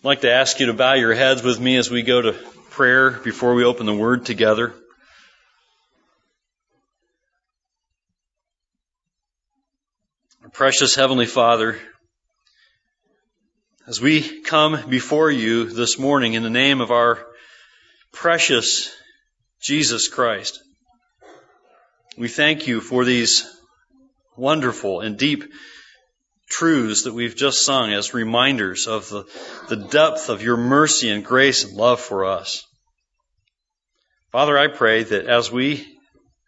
I'd like to ask you to bow your heads with me as we go to prayer before we open the Word together. Our precious Heavenly Father, as we come before you this morning in the name of our precious Jesus Christ, we thank you for these wonderful and deep truths that we've just sung as reminders of the, the depth of your mercy and grace and love for us. Father, I pray that as we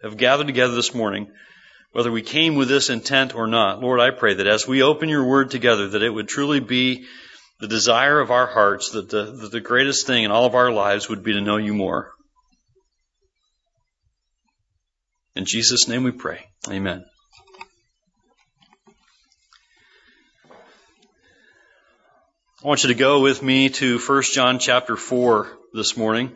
have gathered together this morning, whether we came with this intent or not, Lord, I pray that as we open your word together, that it would truly be the desire of our hearts that the, that the greatest thing in all of our lives would be to know you more. In Jesus' name we pray. Amen. I want you to go with me to 1 John chapter 4 this morning.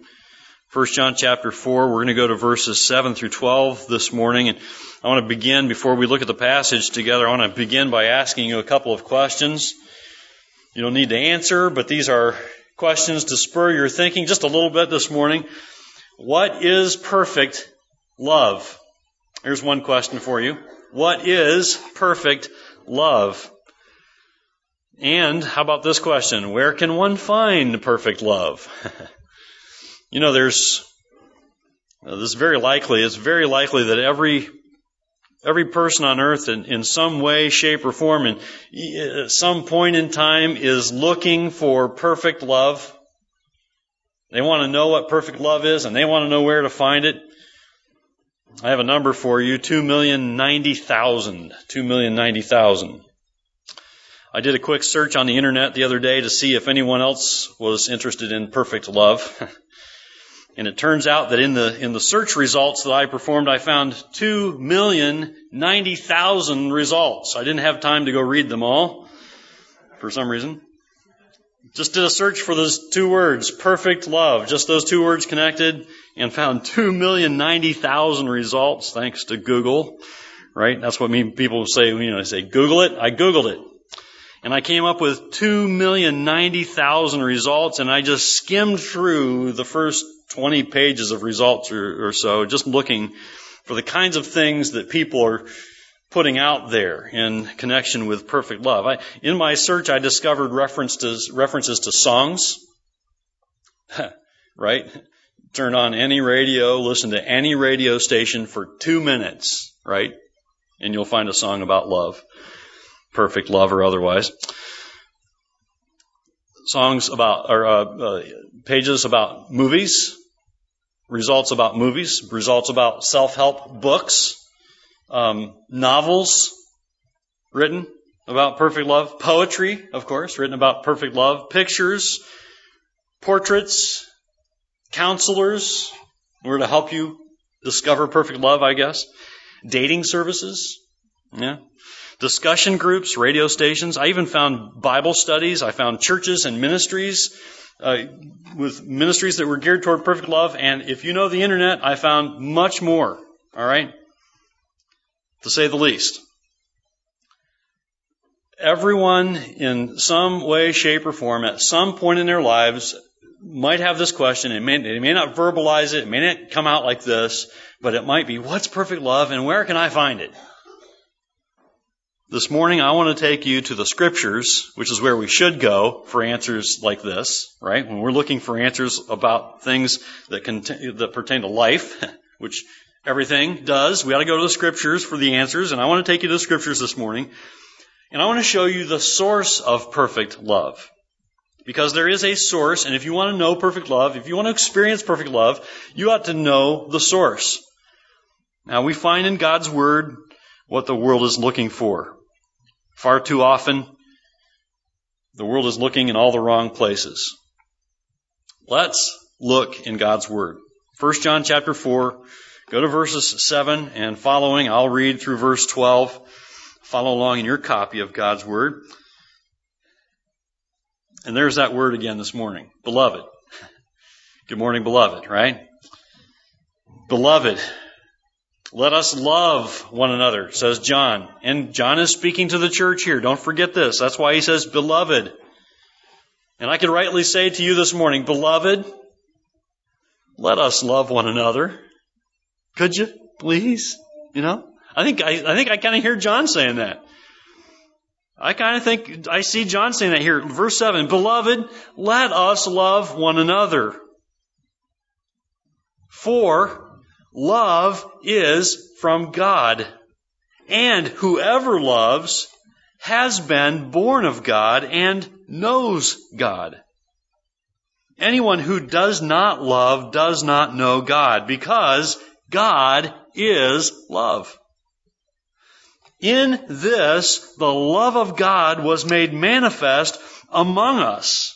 1 John chapter 4, we're going to go to verses 7 through 12 this morning. And I want to begin, before we look at the passage together, I want to begin by asking you a couple of questions. You don't need to answer, but these are questions to spur your thinking just a little bit this morning. What is perfect love? Here's one question for you. What is perfect love? And how about this question? Where can one find perfect love? you know, there's, uh, this is very likely, it's very likely that every, every person on earth in, in some way, shape, or form, and at some point in time is looking for perfect love. They want to know what perfect love is and they want to know where to find it. I have a number for you, 2,090,000. 2,090,000. I did a quick search on the internet the other day to see if anyone else was interested in perfect love. and it turns out that in the, in the search results that I performed, I found 2,090,000 results. I didn't have time to go read them all for some reason. Just did a search for those two words, perfect love, just those two words connected, and found 2,090,000 results thanks to Google, right? That's what people say, you know, they say, Google it. I Googled it and I came up with 2,090,000 results and I just skimmed through the first 20 pages of results or, or, so, just looking for the kinds of things that people are putting out there in connection with perfect love. I, in my search, I discovered references, references to songs. right? Turn on any radio, listen to any radio station for two minutes, right? And you'll find a song about love perfect love or otherwise. Songs about, or uh, uh, pages about movies, results about movies, results about self-help books, um, novels written about perfect love, poetry, of course, written about perfect love, pictures, portraits, counselors, were to help you discover perfect love, I guess. Dating services, yeah discussion groups, radio stations. I even found Bible studies. I found churches and ministries uh, with ministries that were geared toward perfect love. And if you know the internet, I found much more. All right? To say the least. Everyone in some way, shape, or form at some point in their lives might have this question. It may, it may not verbalize it. It may not come out like this, but it might be, what's perfect love and where can I find it? This morning, I want to take you to the scriptures, which is where we should go for answers like this, right? When we're looking for answers about things that, that pertain to life, which everything does, we ought to go to the scriptures for the answers. And I want to take you to the scriptures this morning. And I want to show you the source of perfect love. Because there is a source, and if you want to know perfect love, if you want to experience perfect love, you ought to know the source. Now, we find in God's Word what the world is looking for. Far too often, the world is looking in all the wrong places. Let's look in God's Word. 1 John chapter 4, go to verses 7 and following. I'll read through verse 12. Follow along in your copy of God's Word. And there's that word again this morning. Beloved. Good morning, beloved, right? Beloved. Let us love one another, says John. And John is speaking to the church here. Don't forget this. That's why he says, beloved. And I can rightly say to you this morning, beloved, let us love one another. Could you, please? You know? I think I, I think I kind of hear John saying that. I kind of think I see John saying that here. Verse 7 Beloved, let us love one another. For love is from God. And whoever loves has been born of God and knows God. Anyone who does not love does not know God because God is love. In this, the love of God was made manifest among us.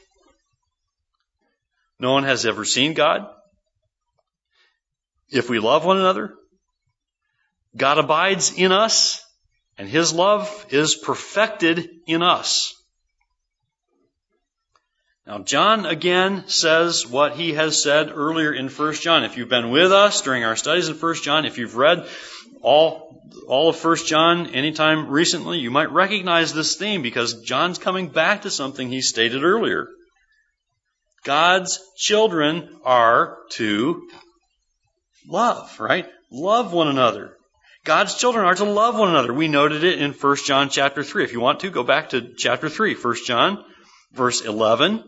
No one has ever seen God. If we love one another, God abides in us, and His love is perfected in us. Now, John again says what he has said earlier in 1 John. If you've been with us during our studies in 1 John, if you've read all, all of 1 John anytime recently, you might recognize this theme because John's coming back to something he stated earlier. God's children are to love, right? Love one another. God's children are to love one another. We noted it in 1 John chapter 3. If you want to, go back to chapter 3, 1 John verse 11,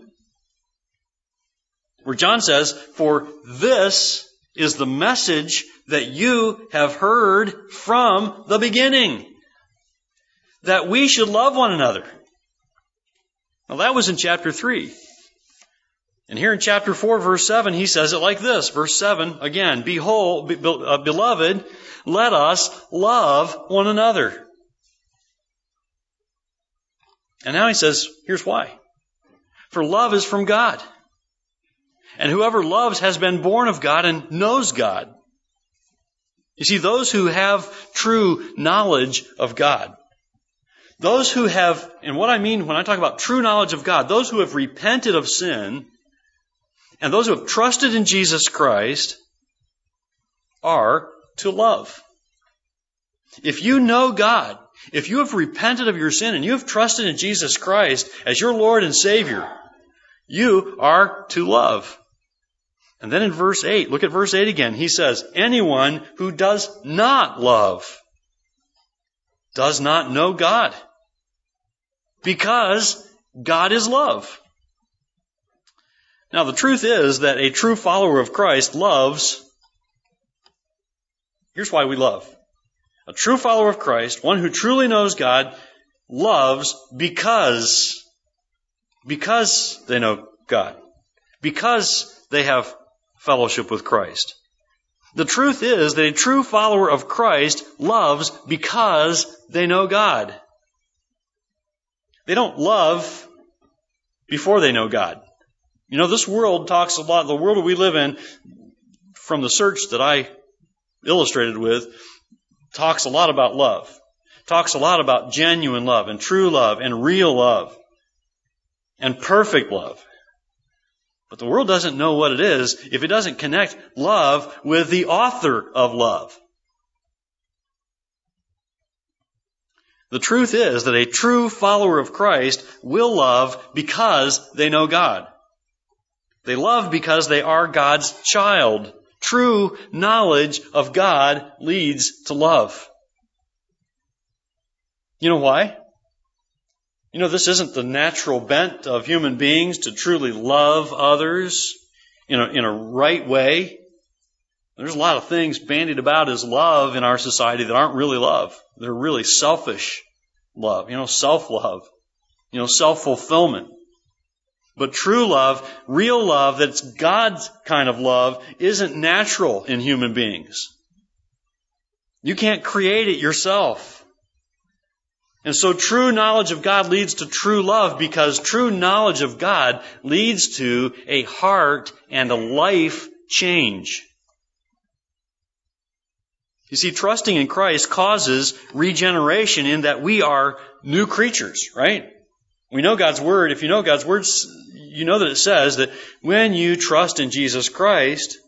where John says, For this is the message that you have heard from the beginning, that we should love one another. Well, that was in chapter 3. And here in chapter 4, verse 7, he says it like this. Verse 7, again, Behold, be, uh, beloved, let us love one another. And now he says, here's why. For love is from God. And whoever loves has been born of God and knows God. You see, those who have true knowledge of God, those who have, and what I mean when I talk about true knowledge of God, those who have repented of sin, and those who have trusted in Jesus Christ, are to love. If you know God, if you have repented of your sin and you have trusted in Jesus Christ as your Lord and Savior, you are to love. And then in verse 8, look at verse 8 again. He says, Anyone who does not love does not know God. Because God is love. Now, the truth is that a true follower of Christ loves. Here's why we love. A true follower of Christ, one who truly knows God, loves because because they know God, because they have fellowship with Christ. The truth is that a true follower of Christ loves because they know God. They don't love before they know God. You know, this world talks a lot, the world we live in, from the search that I illustrated with, talks a lot about love. Talks a lot about genuine love and true love and real love and perfect love. But the world doesn't know what it is if it doesn't connect love with the author of love. The truth is that a true follower of Christ will love because they know God. They love because they are God's child. True knowledge of God leads to love. You know why? You know, this isn't the natural bent of human beings to truly love others in a, in a right way. There's a lot of things bandied about as love in our society that aren't really love. They're really selfish love, you know, self-love, you know, self-fulfillment. But true love, real love, that's God's kind of love, isn't natural in human beings. You can't create it yourself. And so true knowledge of God leads to true love because true knowledge of God leads to a heart and a life change. You see, trusting in Christ causes regeneration in that we are new creatures, right? We know God's Word. If you know God's Word, you know that it says that when you trust in Jesus Christ,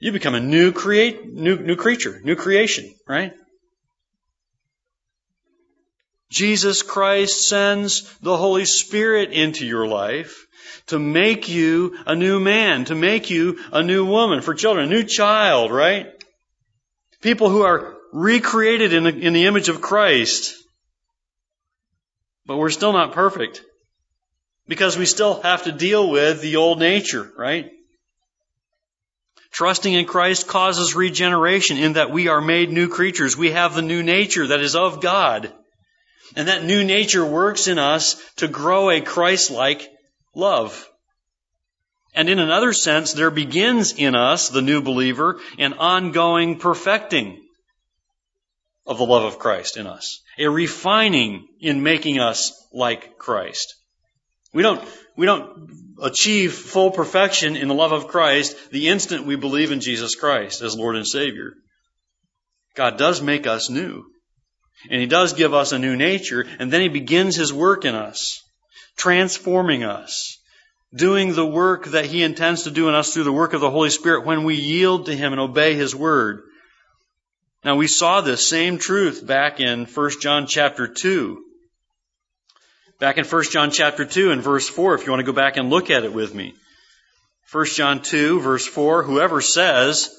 you become a new create, new, new creature, new creation, right? Jesus Christ sends the Holy Spirit into your life to make you a new man, to make you a new woman, for children, a new child, right? People who are recreated in the, in the image of Christ. But we're still not perfect. Because we still have to deal with the old nature, right? Trusting in Christ causes regeneration in that we are made new creatures. We have the new nature that is of God. And that new nature works in us to grow a Christ-like love. And in another sense, there begins in us, the new believer, an ongoing perfecting of the love of Christ in us. A refining in making us like Christ. We don't, we don't achieve full perfection in the love of Christ the instant we believe in Jesus Christ as Lord and Savior. God does make us new. And He does give us a new nature, and then He begins His work in us, transforming us, doing the work that He intends to do in us through the work of the Holy Spirit when we yield to Him and obey His Word. Now we saw this same truth back in 1 John chapter 2. Back in 1 John chapter 2 and verse 4, if you want to go back and look at it with me. 1 John 2 verse 4, whoever says,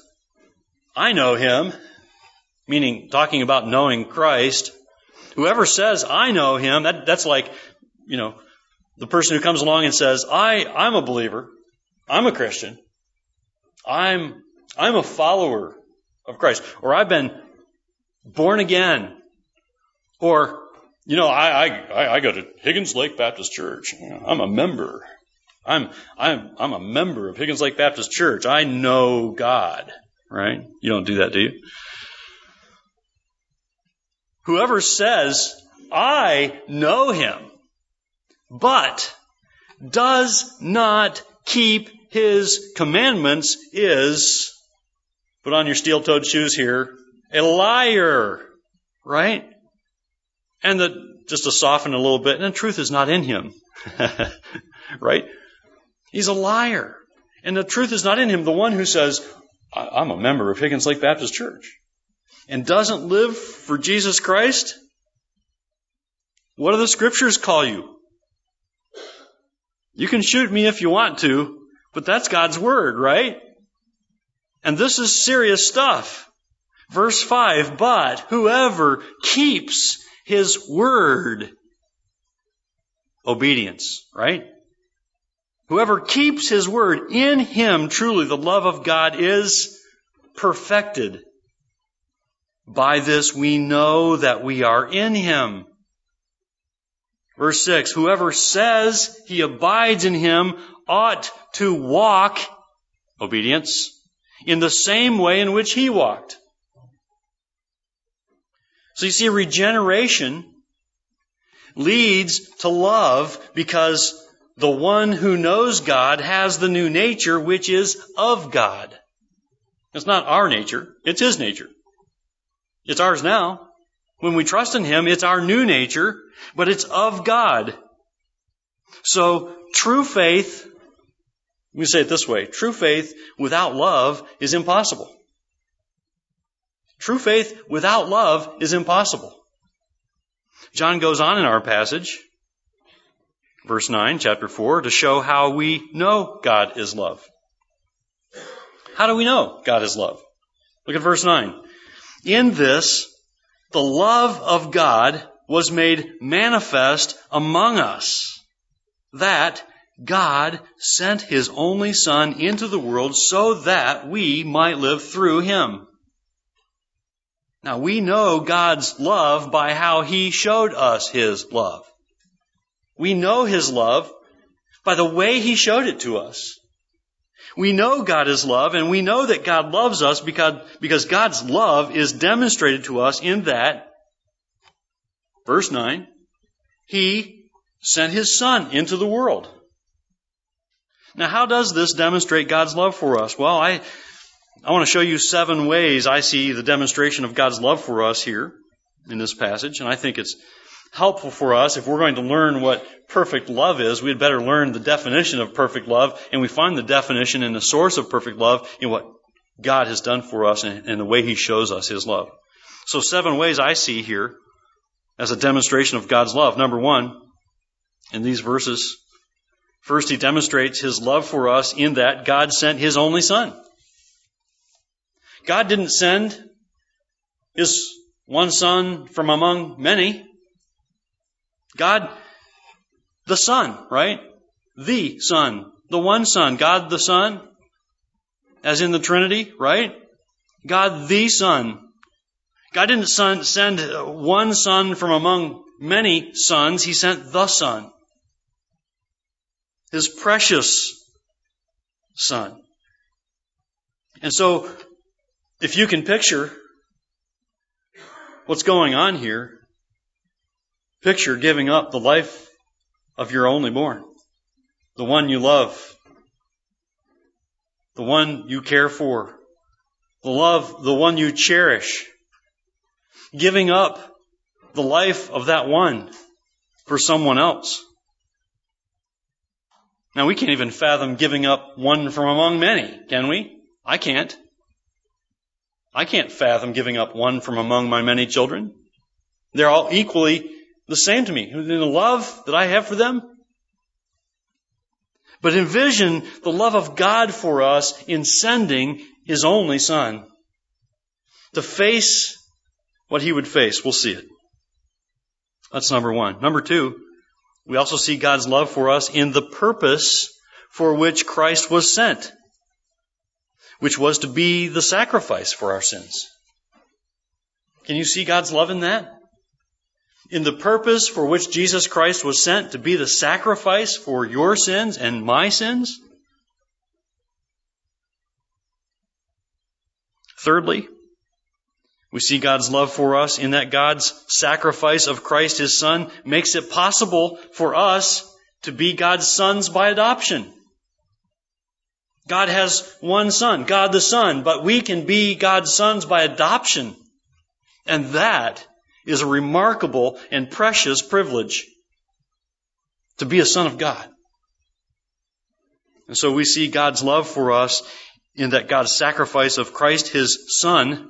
I know him, meaning talking about knowing Christ. Whoever says, I know him, that, that's like, you know, the person who comes along and says, I, I'm a believer. I'm a Christian. I'm, I'm a follower of Christ. Or I've been born again. Or, you know, I, I, I go to Higgins Lake Baptist Church. I'm a member. I'm, I'm, I'm a member of Higgins Lake Baptist Church. I know God. Right? You don't do that, do you? Whoever says, I know him, but does not keep his commandments is, put on your steel toed shoes here, a liar. Right? And the, just to soften a little bit, and the truth is not in him. right? He's a liar. And the truth is not in him. The one who says, I'm a member of Higgins Lake Baptist Church and doesn't live for Jesus Christ, what do the scriptures call you? You can shoot me if you want to, but that's God's word, right? And this is serious stuff. Verse 5, but whoever keeps his word, obedience, right? Whoever keeps his word, in him truly the love of God is perfected. By this we know that we are in him. Verse 6, whoever says he abides in him ought to walk, obedience, in the same way in which he walked. So you see, regeneration leads to love because the one who knows God has the new nature which is of God. It's not our nature, it's his nature. It's ours now. When we trust in Him, it's our new nature, but it's of God. So, true faith, me say it this way true faith without love is impossible. True faith without love is impossible. John goes on in our passage, verse 9, chapter 4, to show how we know God is love. How do we know God is love? Look at verse 9. In this, the love of God was made manifest among us, that God sent His only Son into the world so that we might live through Him. Now we know God's love by how He showed us His love. We know His love by the way He showed it to us. We know God is love, and we know that God loves us because, because God's love is demonstrated to us in that Verse 9, He sent His Son into the world. Now, how does this demonstrate God's love for us? Well, I, I want to show you seven ways I see the demonstration of God's love for us here in this passage, and I think it's helpful for us if we're going to learn what perfect love is. We'd better learn the definition of perfect love, and we find the definition and the source of perfect love in what God has done for us and, and the way He shows us His love. So, seven ways I see here as a demonstration of God's love. Number one, in these verses, first He demonstrates His love for us in that God sent His only Son. God didn't send His one Son from among many. God, the Son, right? The Son. The one Son. God the Son, as in the Trinity, right? God the Son. God didn't send one Son from among many sons. He sent the Son. His precious Son. And so, if you can picture what's going on here, Picture giving up the life of your only born, the one you love, the one you care for, the love, the one you cherish. Giving up the life of that one for someone else. Now we can't even fathom giving up one from among many, can we? I can't. I can't fathom giving up one from among my many children. They're all equally the same to me. In the love that I have for them. But envision the love of God for us in sending His only Son to face what He would face. We'll see it. That's number one. Number two, we also see God's love for us in the purpose for which Christ was sent, which was to be the sacrifice for our sins. Can you see God's love in that? in the purpose for which Jesus Christ was sent to be the sacrifice for your sins and my sins? Thirdly, we see God's love for us in that God's sacrifice of Christ, His Son, makes it possible for us to be God's sons by adoption. God has one Son, God the Son, but we can be God's sons by adoption. And that is a remarkable and precious privilege to be a son of God. And so we see God's love for us in that God's sacrifice of Christ, his son,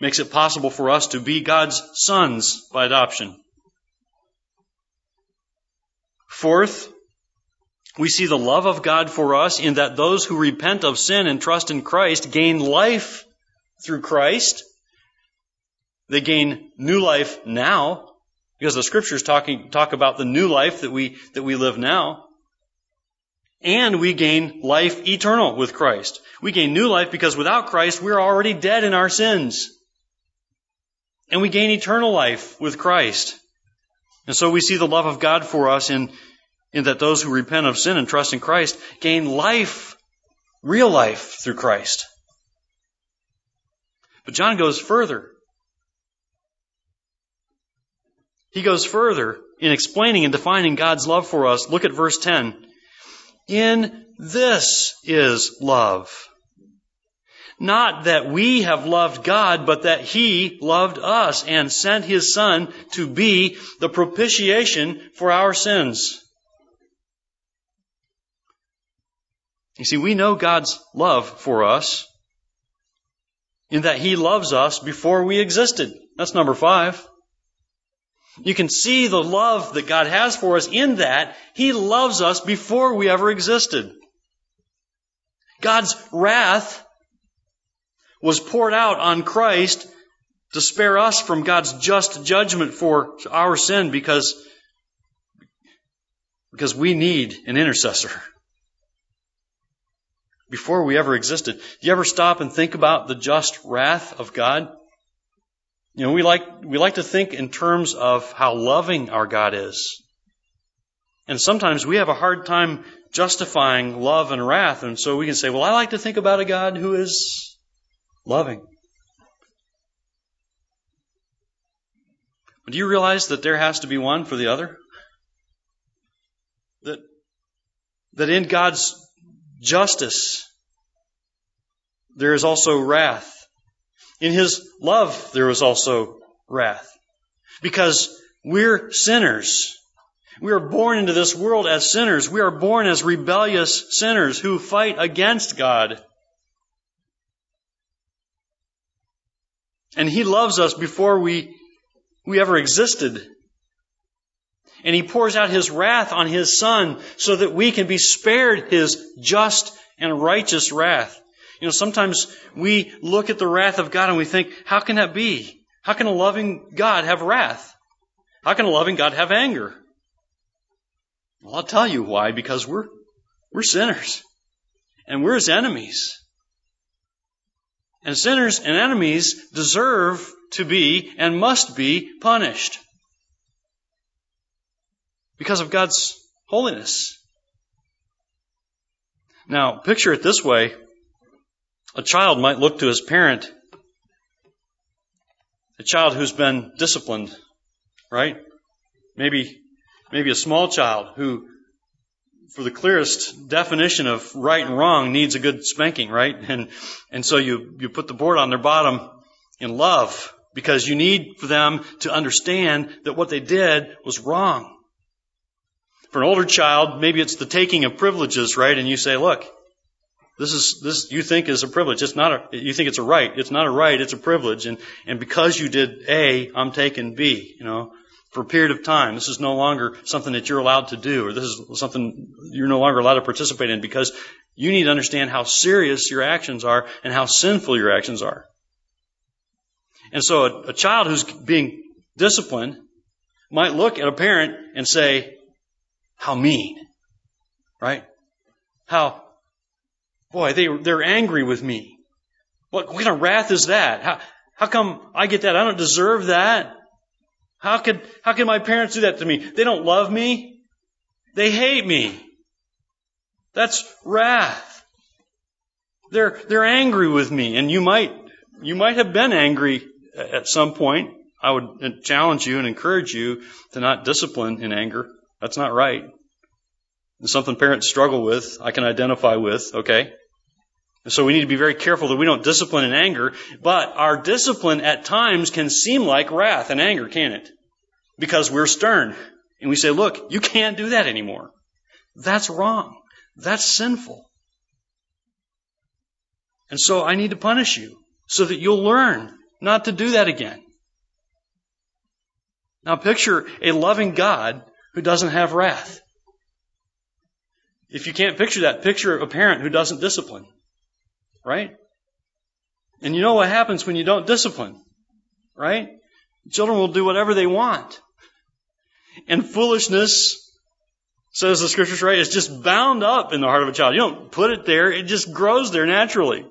makes it possible for us to be God's sons by adoption. Fourth, we see the love of God for us in that those who repent of sin and trust in Christ gain life through Christ they gain new life now because the scriptures talking, talk about the new life that we, that we live now. And we gain life eternal with Christ. We gain new life because without Christ, we're already dead in our sins. And we gain eternal life with Christ. And so we see the love of God for us in, in that those who repent of sin and trust in Christ gain life, real life through Christ. But John goes further. He goes further in explaining and defining God's love for us. Look at verse 10. In this is love. Not that we have loved God, but that He loved us and sent His Son to be the propitiation for our sins. You see, we know God's love for us in that He loves us before we existed. That's number five. You can see the love that God has for us in that He loves us before we ever existed. God's wrath was poured out on Christ to spare us from God's just judgment for our sin because, because we need an intercessor. Before we ever existed. Do you ever stop and think about the just wrath of God? You know, we like, we like to think in terms of how loving our God is. And sometimes we have a hard time justifying love and wrath, and so we can say, well, I like to think about a God who is loving. Do you realize that there has to be one for the other? That, that in God's justice, there is also wrath. In His love, there is also wrath. Because we're sinners. We are born into this world as sinners. We are born as rebellious sinners who fight against God. And He loves us before we, we ever existed. And He pours out His wrath on His Son so that we can be spared His just and righteous wrath. You know, sometimes we look at the wrath of God and we think, how can that be? How can a loving God have wrath? How can a loving God have anger? Well, I'll tell you why, because we're, we're sinners. And we're his enemies. And sinners and enemies deserve to be and must be punished. Because of God's holiness. Now, picture it this way. A child might look to his parent, a child who's been disciplined, right? Maybe maybe a small child who, for the clearest definition of right and wrong, needs a good spanking, right? And, and so you, you put the board on their bottom in love because you need for them to understand that what they did was wrong. For an older child, maybe it's the taking of privileges, right? And you say, look, this is this you think is a privilege. It's not a you think it's a right. It's not a right, it's a privilege. And and because you did A, I'm taking B, you know for a period of time. This is no longer something that you're allowed to do, or this is something you're no longer allowed to participate in because you need to understand how serious your actions are and how sinful your actions are. And so a, a child who's being disciplined might look at a parent and say, how mean, right? How, boy, they, they're angry with me. What, what kind of wrath is that? How, how come I get that? I don't deserve that. How could, how can my parents do that to me? They don't love me. They hate me. That's wrath. They're, they're angry with me. And you might, you might have been angry at some point. I would challenge you and encourage you to not discipline in anger. That's not right. It's something parents struggle with. I can identify with, okay? So we need to be very careful that we don't discipline in anger, but our discipline at times can seem like wrath and anger, can it? Because we're stern. And we say, look, you can't do that anymore. That's wrong. That's sinful. And so I need to punish you so that you'll learn not to do that again. Now picture a loving God who doesn't have wrath. If you can't picture that, picture a parent who doesn't discipline. Right? And you know what happens when you don't discipline, right? Children will do whatever they want. And foolishness, says the scriptures, right, is just bound up in the heart of a child. You don't put it there, it just grows there naturally.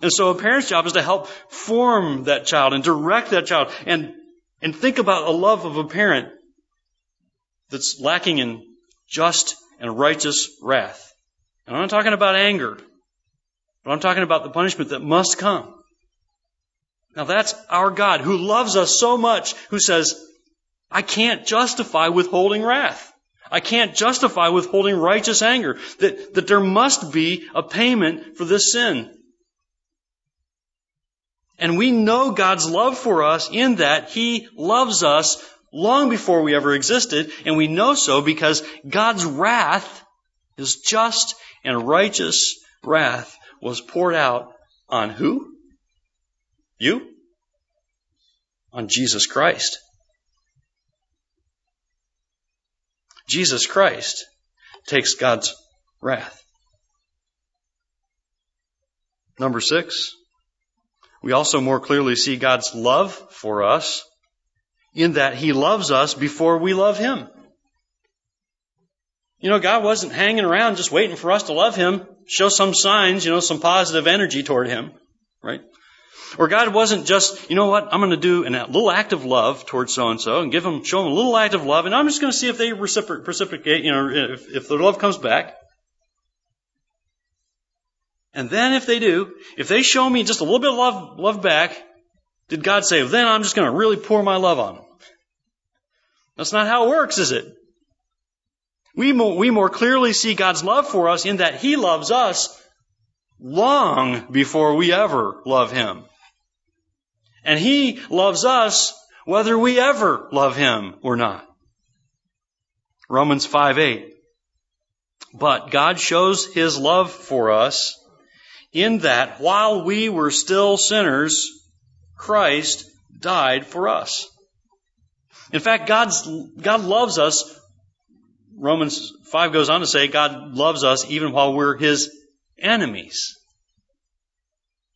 And so a parent's job is to help form that child and direct that child and, and think about a love of a parent that's lacking in just and righteous wrath. And I'm not talking about anger. But I'm talking about the punishment that must come. Now that's our God who loves us so much, who says, I can't justify withholding wrath. I can't justify withholding righteous anger. That, that there must be a payment for this sin. And we know God's love for us in that He loves us long before we ever existed, and we know so because God's wrath is just and righteous wrath was poured out on who? You? On Jesus Christ. Jesus Christ takes God's wrath. Number six, we also more clearly see God's love for us in that He loves us before we love Him. You know, God wasn't hanging around just waiting for us to love Him, show some signs, you know, some positive energy toward Him, right? Or God wasn't just, you know what, I'm going to do a little act of love towards so and so and give them, show them a little act of love, and I'm just going to see if they reciprocate, you know, if, if the love comes back. And then if they do, if they show me just a little bit of love, love back, did God say, then I'm just going to really pour my love on them? That's not how it works, is it? We more, we more clearly see God's love for us in that He loves us long before we ever love Him. And He loves us whether we ever love Him or not. Romans 5 8. But God shows His love for us in that while we were still sinners, Christ died for us. In fact, God's, God loves us. Romans 5 goes on to say God loves us even while we're His enemies.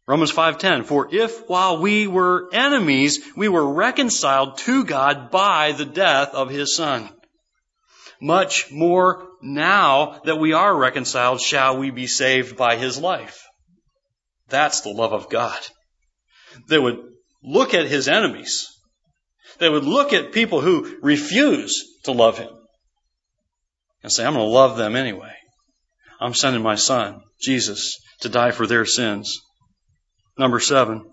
Romans 5:10 For if while we were enemies we were reconciled to God by the death of his son. Much more now that we are reconciled shall we be saved by his life. That's the love of God. They would look at his enemies. They would look at people who refuse to love him and say I'm going to love them anyway I'm sending my son Jesus to die for their sins Number seven,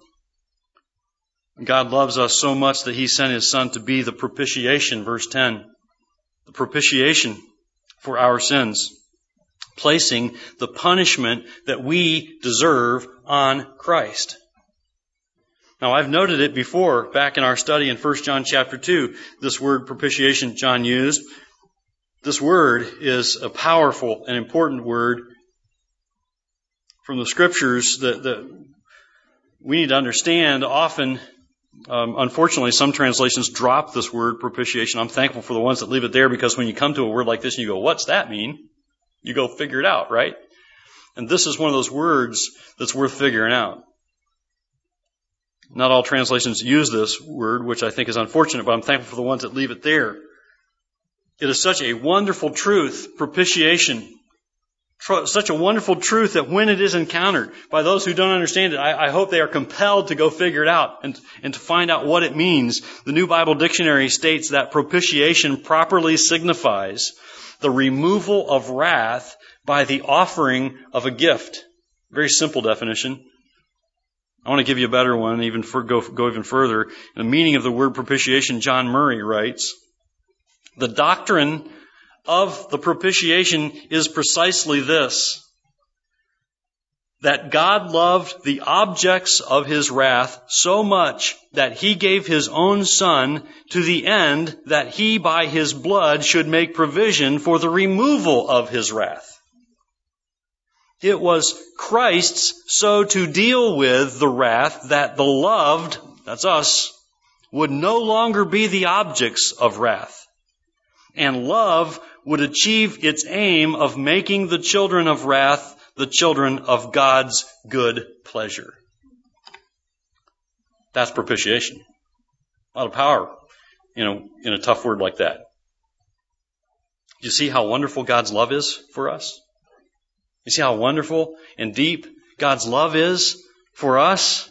God loves us so much that He sent His Son to be the propitiation, verse 10. The propitiation for our sins, placing the punishment that we deserve on Christ. Now I've noted it before back in our study in 1 John chapter 2, this word propitiation John used. This word is a powerful and important word from the scriptures that, that we need to understand often, um, unfortunately, some translations drop this word propitiation. I'm thankful for the ones that leave it there because when you come to a word like this and you go, what's that mean? You go figure it out, right? And this is one of those words that's worth figuring out. Not all translations use this word, which I think is unfortunate, but I'm thankful for the ones that leave it there. It is such a wonderful truth, propitiation, such a wonderful truth that when it is encountered by those who don't understand it, I, I, hope they are compelled to go figure it out and, and to find out what it means. The New Bible Dictionary states that propitiation properly signifies the removal of wrath by the offering of a gift. Very simple definition. I want to give you a better one, even for, go, go even further. The meaning of the word propitiation, John Murray writes, the doctrine of the propitiation is precisely this that God loved the objects of his wrath so much that he gave his own son to the end that he by his blood should make provision for the removal of his wrath. It was Christ's so to deal with the wrath that the loved, that's us, would no longer be the objects of wrath. And love would achieve its aim of making the children of wrath the children of God's good pleasure. That's propitiation. A lot of power, you know, in a tough word like that. Do you see how wonderful God's love is for us? You see how wonderful and deep God's love is for us?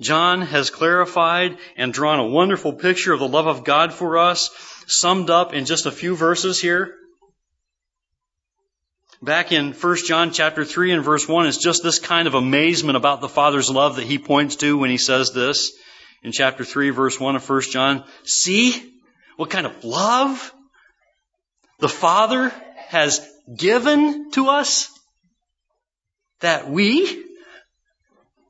John has clarified and drawn a wonderful picture of the love of God for us summed up in just a few verses here. Back in 1 John chapter 3 and verse 1 is just this kind of amazement about the Father's love that he points to when he says this in chapter 3 verse 1 of 1 John. See what kind of love the Father has given to us that we,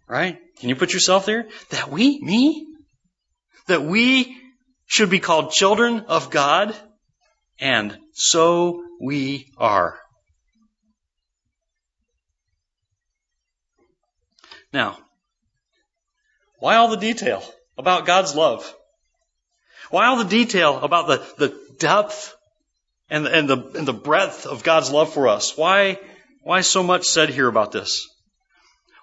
right? Can you put yourself there? That we, me, that we should be called children of God, and so we are. Now, why all the detail about God's love? Why all the detail about the, the depth and, and, the, and the breadth of God's love for us? Why, why so much said here about this?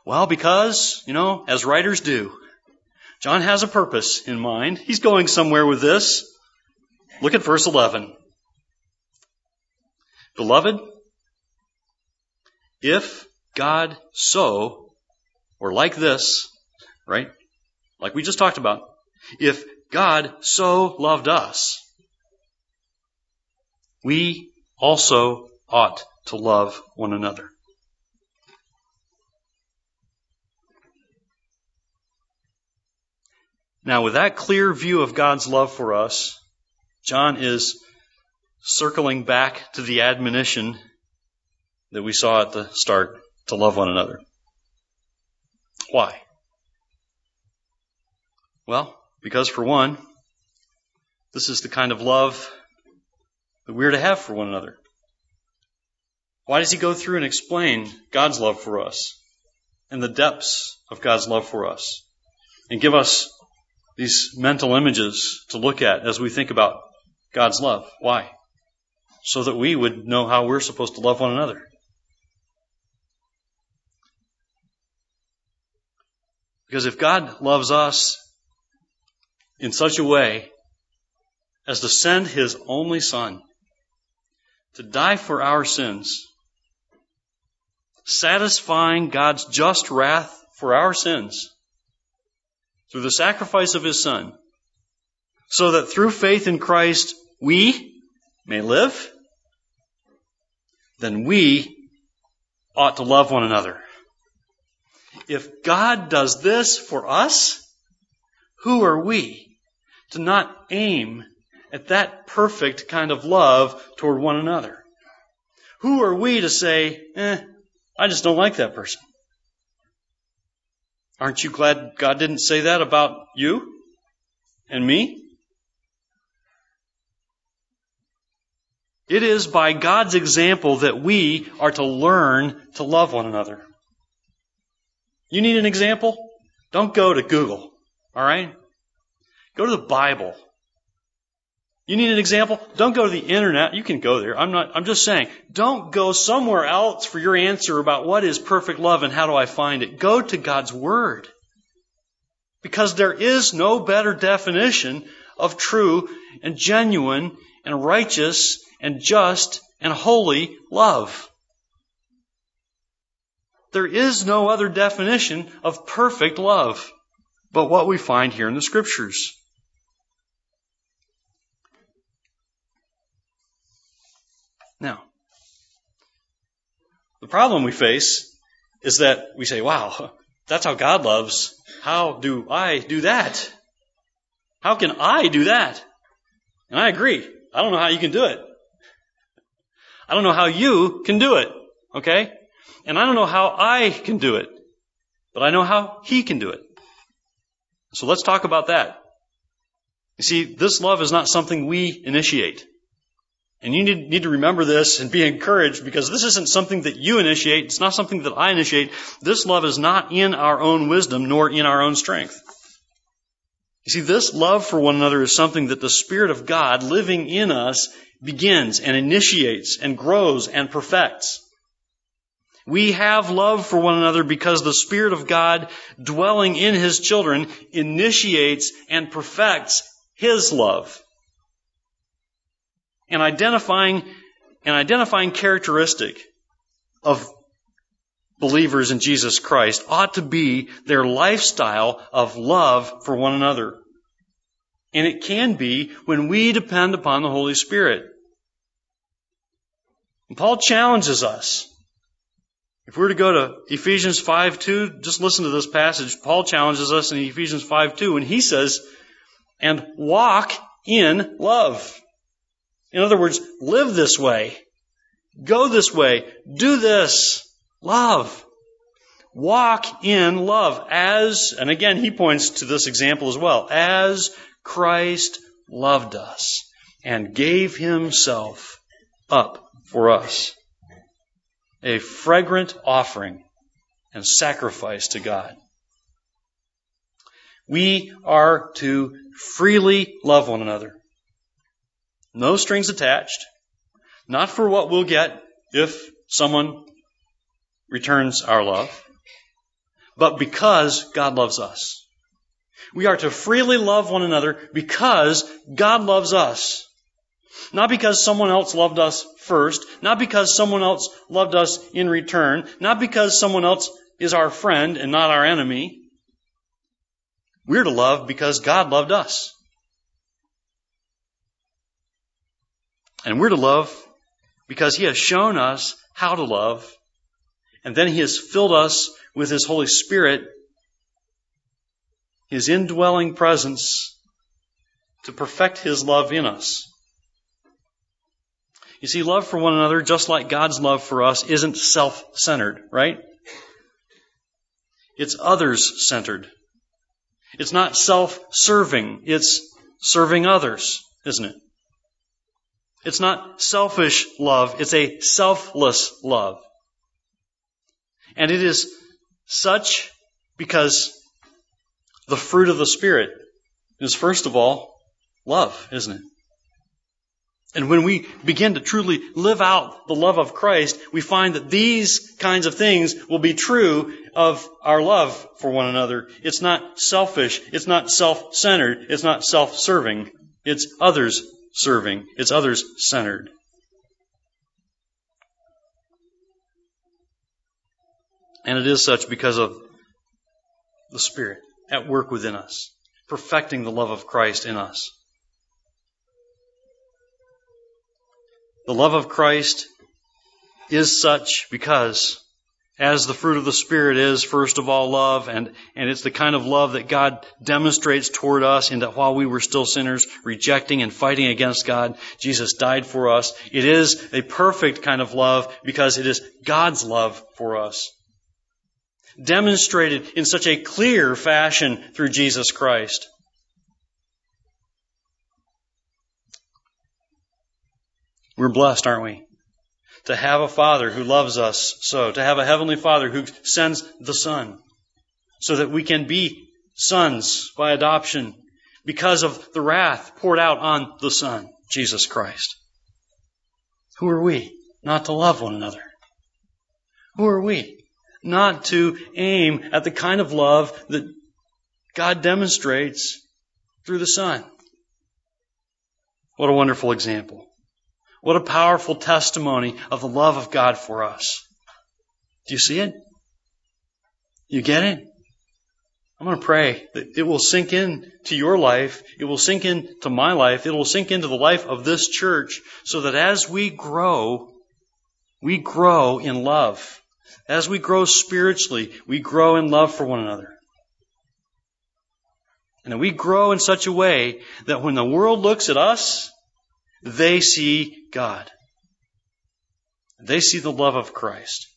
Well, because, you know, as writers do, John has a purpose in mind. He's going somewhere with this. Look at verse 11. Beloved, if God so, or like this, right? Like we just talked about, if God so loved us, we also ought to love one another. Now, with that clear view of God's love for us, John is circling back to the admonition that we saw at the start to love one another. Why? Well, because for one, this is the kind of love that we're to have for one another. Why does he go through and explain God's love for us and the depths of God's love for us and give us these mental images to look at as we think about God's love? Why? So that we would know how we're supposed to love one another. Because if God loves us in such a way as to send His only Son to die for our sins, satisfying God's just wrath for our sins through the sacrifice of His Son, so that through faith in Christ we may live, then we ought to love one another. If God does this for us, who are we to not aim at that perfect kind of love toward one another? Who are we to say, eh, I just don't like that person? Aren't you glad God didn't say that about you and me? It is by God's example that we are to learn to love one another. You need an example? Don't go to Google, alright? Go to the Bible. You need an example? Don't go to the internet. You can go there. I'm not, I'm just saying, don't go somewhere else for your answer about what is perfect love and how do I find it. Go to God's Word. Because there is no better definition of true and genuine and righteous and just and holy love. There is no other definition of perfect love but what we find here in the scriptures. Now, the problem we face is that we say, wow, that's how God loves. How do I do that? How can I do that? And I agree. I don't know how you can do it. I don't know how you can do it. Okay? And I don't know how I can do it, but I know how He can do it. So let's talk about that. You see, this love is not something we initiate. And you need, need, to remember this and be encouraged because this isn't something that you initiate. It's not something that I initiate. This love is not in our own wisdom nor in our own strength. You see, this love for one another is something that the Spirit of God living in us begins and initiates and grows and perfects. We have love for one another because the Spirit of God dwelling in His children initiates and perfects His love. And identifying, an identifying characteristic of believers in Jesus Christ ought to be their lifestyle of love for one another. And it can be when we depend upon the Holy Spirit. And Paul challenges us if we were to go to Ephesians 5 2, just listen to this passage. Paul challenges us in Ephesians 5 2, and he says, and walk in love. In other words, live this way. Go this way. Do this. Love. Walk in love as, and again, he points to this example as well, as Christ loved us and gave himself up for us a fragrant offering and sacrifice to God. We are to freely love one another. No strings attached. Not for what we'll get if someone returns our love, but because God loves us. We are to freely love one another because God loves us. Not because someone else loved us first, not because someone else loved us in return, not because someone else is our friend and not our enemy. We're to love because God loved us. And we're to love because He has shown us how to love, and then He has filled us with His Holy Spirit, His indwelling presence, to perfect His love in us. You see, love for one another, just like God's love for us, isn't self-centered, right? It's others-centered. It's not self-serving. It's serving others, isn't it? It's not selfish love. It's a selfless love. And it is such because the fruit of the Spirit is first of all love, isn't it? And when we begin to truly live out the love of Christ, we find that these kinds of things will be true of our love for one another. It's not selfish. It's not self-centered. It's not self-serving. It's others serving. It's others centered. And it is such because of the Spirit at work within us, perfecting the love of Christ in us. The love of Christ is such because as the fruit of the Spirit is, first of all, love, and, and it's the kind of love that God demonstrates toward us in that while we were still sinners, rejecting and fighting against God, Jesus died for us. It is a perfect kind of love because it is God's love for us. Demonstrated in such a clear fashion through Jesus Christ. We're blessed, aren't we? To have a Father who loves us so, to have a Heavenly Father who sends the Son, so that we can be sons by adoption because of the wrath poured out on the Son, Jesus Christ. Who are we not to love one another? Who are we not to aim at the kind of love that God demonstrates through the Son? What a wonderful example. What a powerful testimony of the love of God for us. Do you see it? You get it? I'm going to pray that it will sink in to your life. It will sink into my life. It will sink into the life of this church so that as we grow, we grow in love. As we grow spiritually, we grow in love for one another. And that we grow in such a way that when the world looks at us, they see God. They see the love of Christ.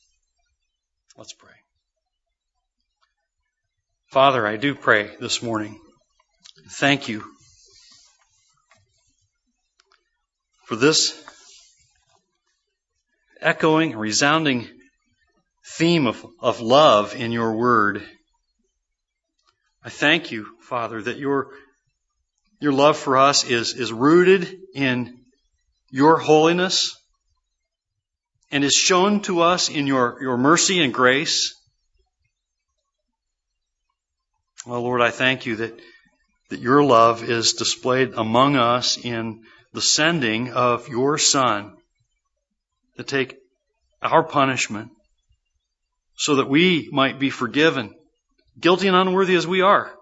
Let's pray. Father, I do pray this morning. Thank you for this echoing, resounding theme of, of love in your word. I thank you, Father, that your your love for us is, is rooted in your holiness and is shown to us in your, your mercy and grace. Well, Lord, I thank you that, that your love is displayed among us in the sending of your Son to take our punishment so that we might be forgiven, guilty and unworthy as we are.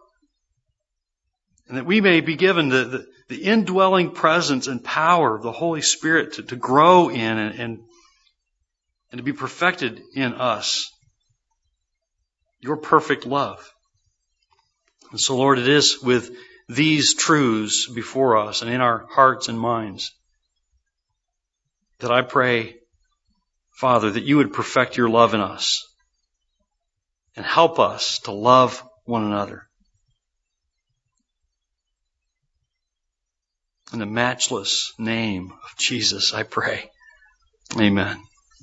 And that we may be given the, the, the indwelling presence and power of the Holy Spirit to, to grow in and, and, and to be perfected in us. Your perfect love. And so, Lord, it is with these truths before us and in our hearts and minds that I pray, Father, that you would perfect your love in us and help us to love one another. In the matchless name of Jesus, I pray. Amen.